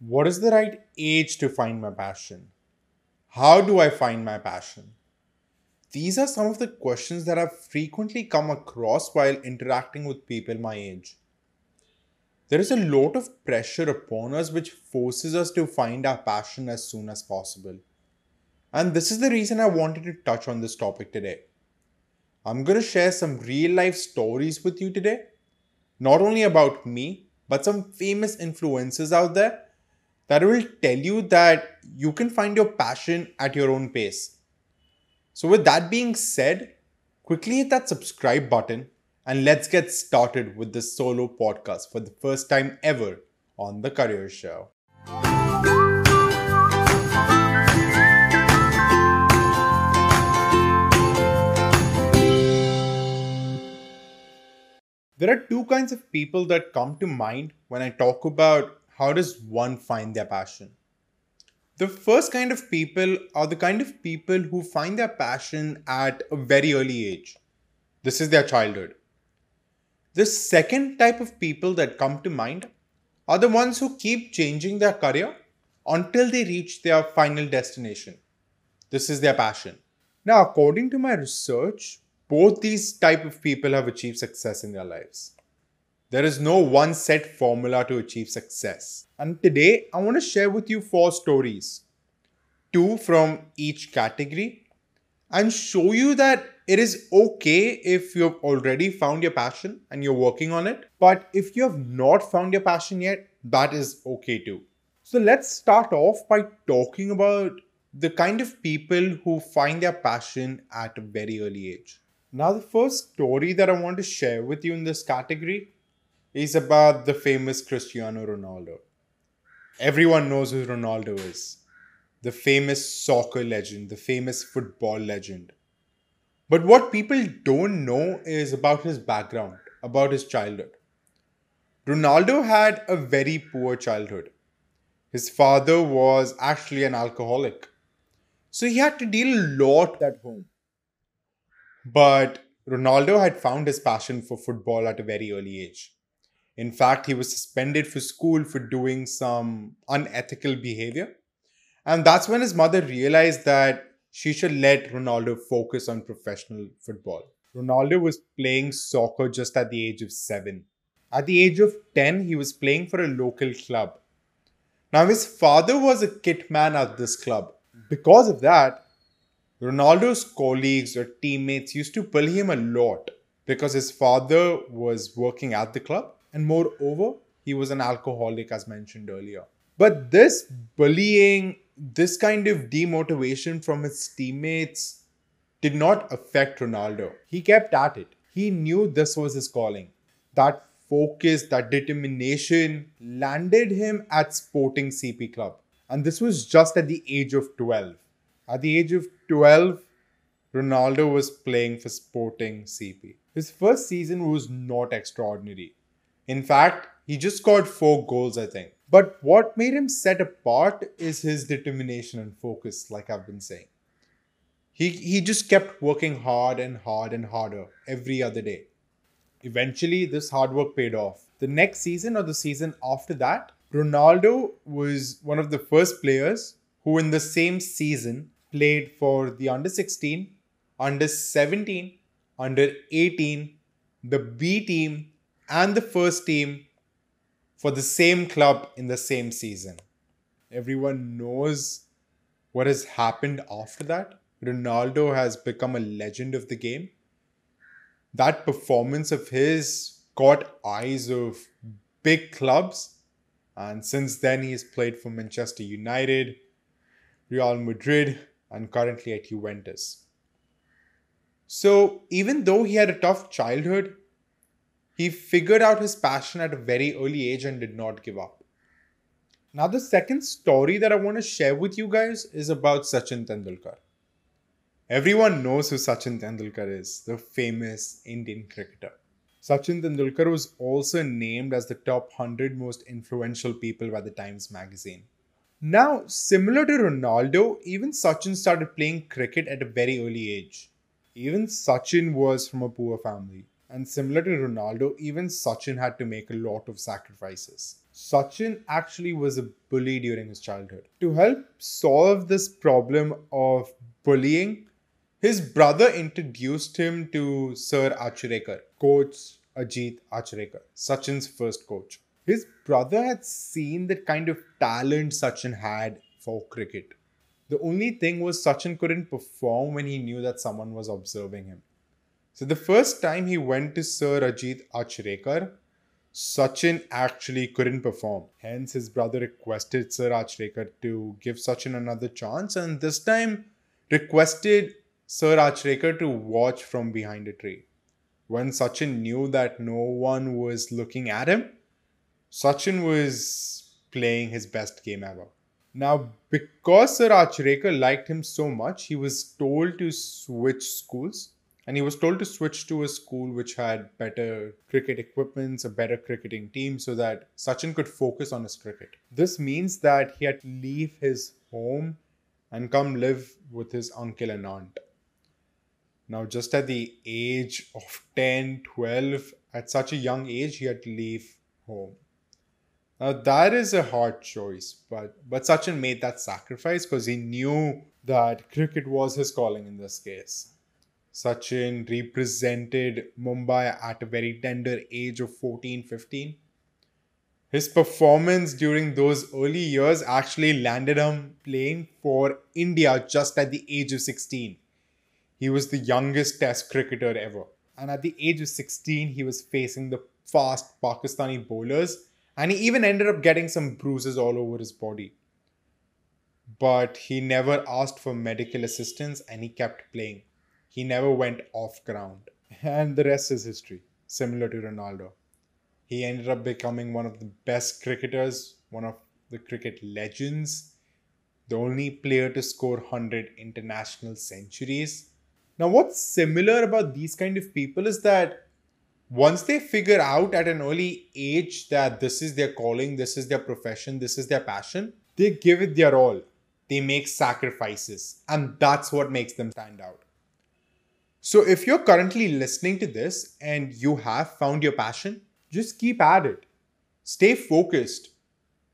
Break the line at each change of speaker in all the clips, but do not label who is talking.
What is the right age to find my passion? How do I find my passion? These are some of the questions that I've frequently come across while interacting with people my age. There is a lot of pressure upon us which forces us to find our passion as soon as possible. And this is the reason I wanted to touch on this topic today. I'm going to share some real life stories with you today, not only about me, but some famous influencers out there that will tell you that you can find your passion at your own pace. So, with that being said, quickly hit that subscribe button and let's get started with this solo podcast for the first time ever on The Career Show. There are two kinds of people that come to mind when I talk about how does one find their passion? The first kind of people are the kind of people who find their passion at a very early age. This is their childhood. The second type of people that come to mind are the ones who keep changing their career until they reach their final destination. This is their passion. Now, according to my research, both these type of people have achieved success in their lives. There is no one set formula to achieve success. And today I want to share with you four stories, two from each category, and show you that it is okay if you've already found your passion and you're working on it. But if you have not found your passion yet, that is okay too. So let's start off by talking about the kind of people who find their passion at a very early age. Now, the first story that I want to share with you in this category is about the famous Cristiano Ronaldo. Everyone knows who Ronaldo is the famous soccer legend, the famous football legend. But what people don't know is about his background, about his childhood. Ronaldo had a very poor childhood. His father was actually an alcoholic. So he had to deal a lot at home. But Ronaldo had found his passion for football at a very early age. In fact, he was suspended for school for doing some unethical behavior. And that's when his mother realized that she should let Ronaldo focus on professional football. Ronaldo was playing soccer just at the age of seven. At the age of 10, he was playing for a local club. Now, his father was a kit man at this club. Because of that, Ronaldo's colleagues or teammates used to bully him a lot because his father was working at the club and moreover, he was an alcoholic, as mentioned earlier. But this bullying, this kind of demotivation from his teammates did not affect Ronaldo. He kept at it. He knew this was his calling. That focus, that determination landed him at Sporting CP Club. And this was just at the age of 12. At the age of 12, Ronaldo was playing for Sporting CP. His first season was not extraordinary. In fact, he just scored four goals, I think. But what made him set apart is his determination and focus, like I've been saying. He, he just kept working hard and hard and harder every other day. Eventually, this hard work paid off. The next season or the season after that, Ronaldo was one of the first players who, in the same season, played for the under 16, under 17, under 18, the B team, and the first team for the same club in the same season. Everyone knows what has happened after that. Ronaldo has become a legend of the game. That performance of his caught eyes of big clubs. And since then, he has played for Manchester United, Real Madrid, and currently at Juventus. So, even though he had a tough childhood, he figured out his passion at a very early age and did not give up. Now, the second story that I want to share with you guys is about Sachin Tendulkar. Everyone knows who Sachin Tendulkar is, the famous Indian cricketer. Sachin Tendulkar was also named as the top 100 most influential people by the Times magazine. Now, similar to Ronaldo, even Sachin started playing cricket at a very early age. Even Sachin was from a poor family. And similar to Ronaldo, even Sachin had to make a lot of sacrifices. Sachin actually was a bully during his childhood. To help solve this problem of bullying, his brother introduced him to Sir Acharekar, coach Ajit Acharekar, Sachin's first coach. His brother had seen the kind of talent Sachin had for cricket. The only thing was Sachin couldn't perform when he knew that someone was observing him. So the first time he went to Sir Ajit Acharekar, Sachin actually couldn't perform. Hence, his brother requested Sir Acharekar to give Sachin another chance, and this time requested Sir Acharekar to watch from behind a tree. When Sachin knew that no one was looking at him, Sachin was playing his best game ever. Now, because Sir Acharekar liked him so much, he was told to switch schools and he was told to switch to a school which had better cricket equipments, a better cricketing team, so that Sachin could focus on his cricket. This means that he had to leave his home and come live with his uncle and aunt. Now, just at the age of 10, 12, at such a young age, he had to leave home. Now, that is a hard choice, but, but Sachin made that sacrifice because he knew that cricket was his calling in this case. Sachin represented Mumbai at a very tender age of 14 15. His performance during those early years actually landed him playing for India just at the age of 16. He was the youngest Test cricketer ever. And at the age of 16, he was facing the fast Pakistani bowlers, and he even ended up getting some bruises all over his body. But he never asked for medical assistance and he kept playing. He never went off ground. And the rest is history, similar to Ronaldo. He ended up becoming one of the best cricketers, one of the cricket legends, the only player to score 100 international centuries. Now, what's similar about these kind of people is that once they figure out at an early age that this is their calling, this is their profession, this is their passion, they give it their all. They make sacrifices, and that's what makes them stand out. So, if you're currently listening to this and you have found your passion, just keep at it. Stay focused.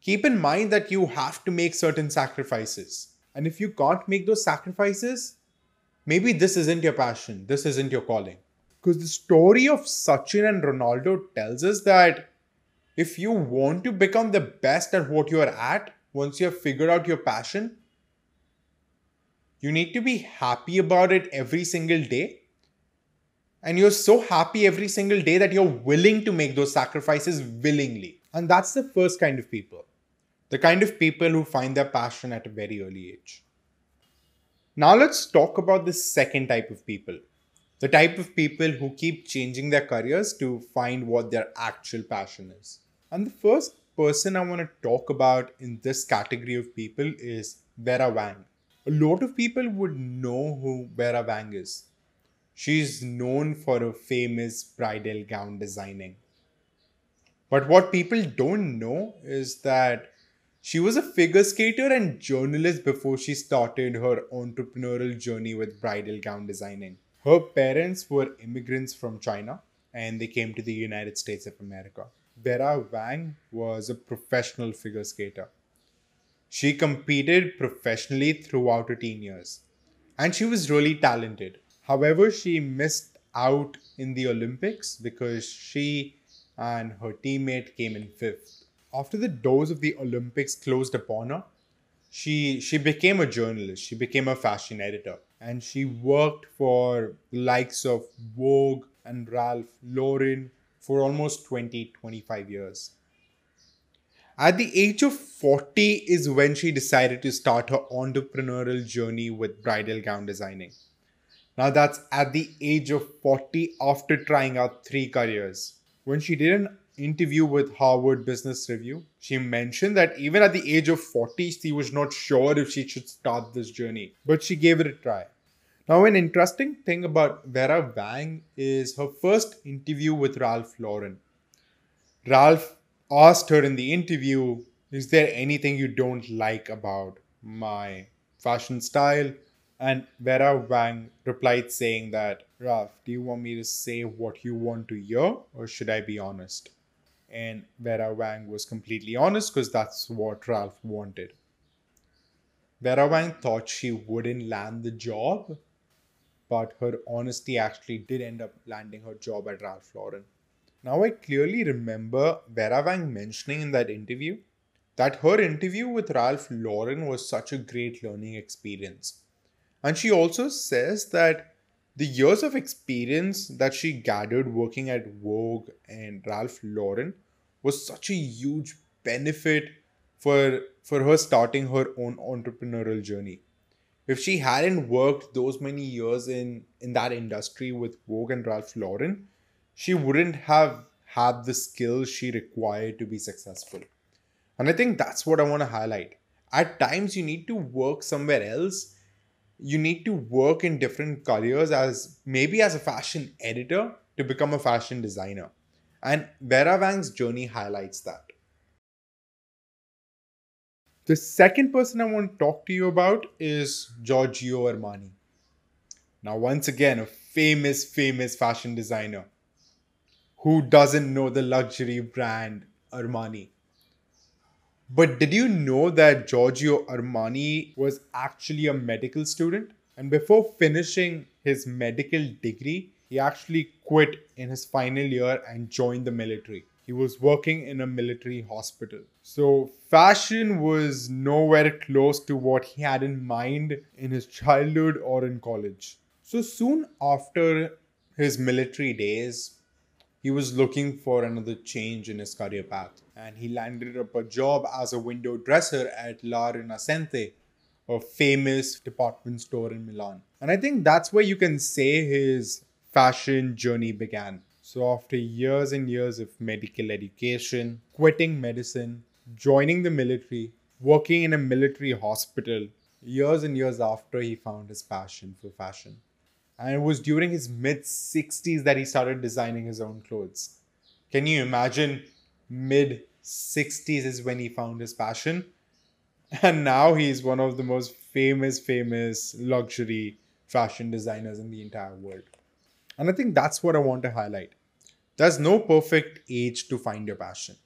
Keep in mind that you have to make certain sacrifices. And if you can't make those sacrifices, maybe this isn't your passion, this isn't your calling. Because the story of Sachin and Ronaldo tells us that if you want to become the best at what you are at, once you have figured out your passion, you need to be happy about it every single day. And you're so happy every single day that you're willing to make those sacrifices willingly. And that's the first kind of people. The kind of people who find their passion at a very early age. Now let's talk about the second type of people. The type of people who keep changing their careers to find what their actual passion is. And the first person I want to talk about in this category of people is Vera Wang a lot of people would know who Vera Wang is. She's known for her famous bridal gown designing. But what people don't know is that she was a figure skater and journalist before she started her entrepreneurial journey with bridal gown designing. Her parents were immigrants from China and they came to the United States of America. Vera Wang was a professional figure skater. She competed professionally throughout her teen years, and she was really talented. However, she missed out in the Olympics because she and her teammate came in fifth. After the doors of the Olympics closed upon her, she she became a journalist. She became a fashion editor, and she worked for likes of Vogue and Ralph Lauren for almost 20 25 years. At the age of 40 is when she decided to start her entrepreneurial journey with bridal gown designing. Now, that's at the age of 40 after trying out three careers. When she did an interview with Harvard Business Review, she mentioned that even at the age of 40, she was not sure if she should start this journey, but she gave it a try. Now, an interesting thing about Vera Wang is her first interview with Ralph Lauren. Ralph asked her in the interview, Is there anything you don't like about my fashion style? And Vera Wang replied saying that, Ralph, do you want me to say what you want to hear or should I be honest? And Vera Wang was completely honest because that's what Ralph wanted. Vera Wang thought she wouldn't land the job, but her honesty actually did end up landing her job at Ralph Lauren. Now, I clearly remember Vera Wang mentioning in that interview that her interview with Ralph Lauren was such a great learning experience. And she also says that the years of experience that she gathered working at Vogue and Ralph Lauren was such a huge benefit for for her starting her own entrepreneurial journey. If she hadn't worked those many years in in that industry with Vogue and Ralph Lauren, she wouldn't have had the skills she required to be successful. And I think that's what I want to highlight. At times you need to work somewhere else you need to work in different careers as maybe as a fashion editor to become a fashion designer. And Vera Wang's journey highlights that. The second person I want to talk to you about is Giorgio Armani. Now, once again, a famous, famous fashion designer. Who doesn't know the luxury brand Armani? But did you know that Giorgio Armani was actually a medical student? And before finishing his medical degree, he actually quit in his final year and joined the military. He was working in a military hospital. So, fashion was nowhere close to what he had in mind in his childhood or in college. So, soon after his military days, he was looking for another change in his career path and he landed up a job as a window dresser at La Rinascente, a famous department store in Milan. And I think that's where you can say his fashion journey began. So, after years and years of medical education, quitting medicine, joining the military, working in a military hospital, years and years after he found his passion for fashion. And it was during his mid 60s that he started designing his own clothes. Can you imagine mid 60s is when he found his passion? And now he's one of the most famous, famous luxury fashion designers in the entire world. And I think that's what I want to highlight. There's no perfect age to find your passion.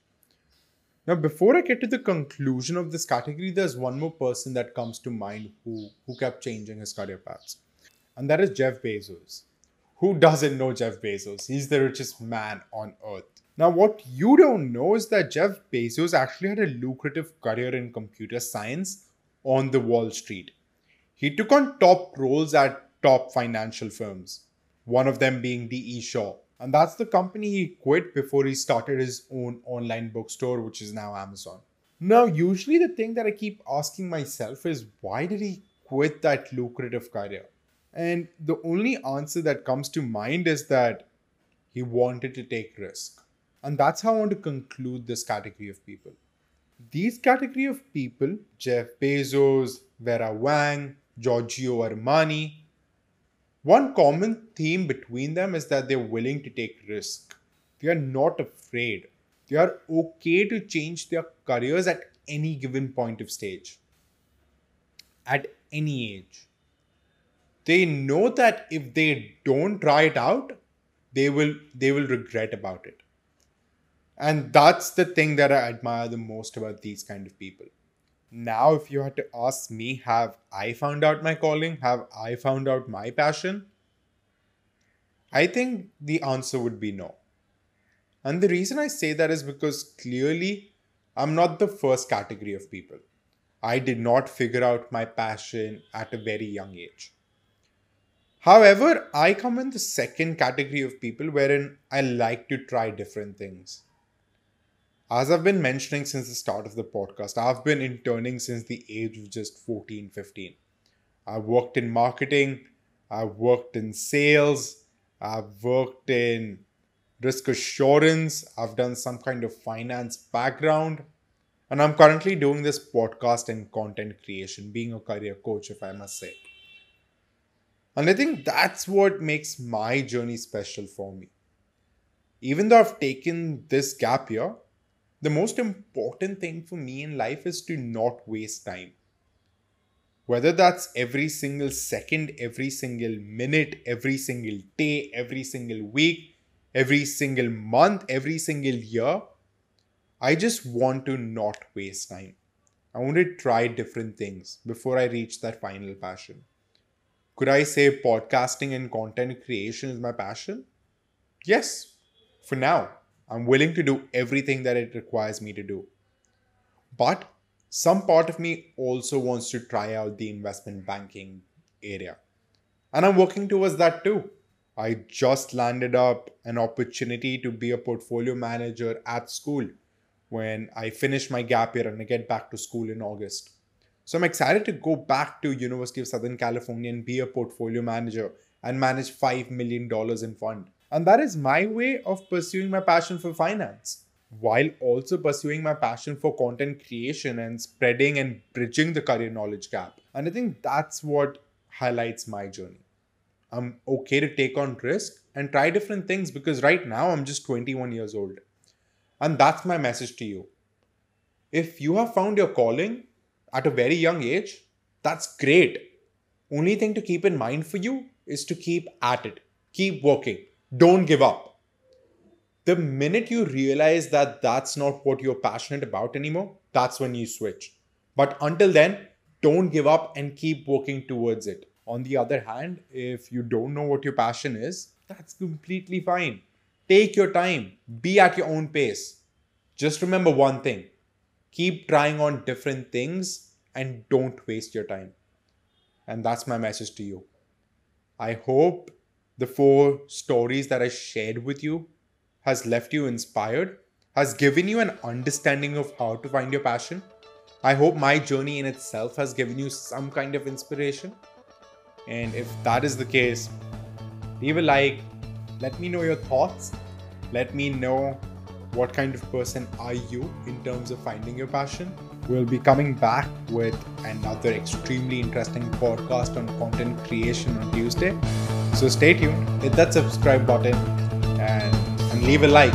Now, before I get to the conclusion of this category, there's one more person that comes to mind who, who kept changing his career paths and that is Jeff Bezos. Who doesn't know Jeff Bezos? He's the richest man on earth. Now, what you don't know is that Jeff Bezos actually had a lucrative career in computer science on the Wall Street. He took on top roles at top financial firms, one of them being D.E. Shaw. And that's the company he quit before he started his own online bookstore, which is now Amazon. Now, usually the thing that I keep asking myself is why did he quit that lucrative career? And the only answer that comes to mind is that he wanted to take risk. And that's how I want to conclude this category of people. These category of people, Jeff Bezos, Vera Wang, Giorgio Armani, one common theme between them is that they're willing to take risk. They are not afraid. They are okay to change their careers at any given point of stage. At any age they know that if they don't try it out they will they will regret about it. And that's the thing that i admire the most about these kind of people. Now if you had to ask me have i found out my calling? Have i found out my passion? I think the answer would be no. And the reason i say that is because clearly i'm not the first category of people. I did not figure out my passion at a very young age However, I come in the second category of people wherein I like to try different things. As I've been mentioning since the start of the podcast, I've been interning since the age of just 14, 15. I've worked in marketing, I've worked in sales, I've worked in risk assurance, I've done some kind of finance background, and I'm currently doing this podcast and content creation, being a career coach, if I must say. And I think that's what makes my journey special for me. Even though I've taken this gap year, the most important thing for me in life is to not waste time. Whether that's every single second, every single minute, every single day, every single week, every single month, every single year, I just want to not waste time. I want to try different things before I reach that final passion. Could I say podcasting and content creation is my passion? Yes, for now. I'm willing to do everything that it requires me to do. But some part of me also wants to try out the investment banking area. And I'm working towards that too. I just landed up an opportunity to be a portfolio manager at school when I finish my gap year and I get back to school in August. So I'm excited to go back to University of Southern California and be a portfolio manager and manage $5 million in fund. And that is my way of pursuing my passion for finance while also pursuing my passion for content creation and spreading and bridging the career knowledge gap. And I think that's what highlights my journey. I'm okay to take on risk and try different things because right now I'm just 21 years old. And that's my message to you. If you have found your calling at a very young age, that's great. Only thing to keep in mind for you is to keep at it, keep working, don't give up the minute you realize that that's not what you're passionate about anymore, that's when you switch. But until then, don't give up and keep working towards it. On the other hand, if you don't know what your passion is, that's completely fine. Take your time, be at your own pace. Just remember one thing keep trying on different things and don't waste your time. And that's my message to you. I hope the four stories that I shared with you has left you inspired, has given you an understanding of how to find your passion. I hope my journey in itself has given you some kind of inspiration. And if that is the case, leave a like, let me know your thoughts, let me know what kind of person are you in terms of finding your passion. We'll be coming back with another extremely interesting podcast on content creation on Tuesday. So stay tuned, hit that subscribe button, and leave a like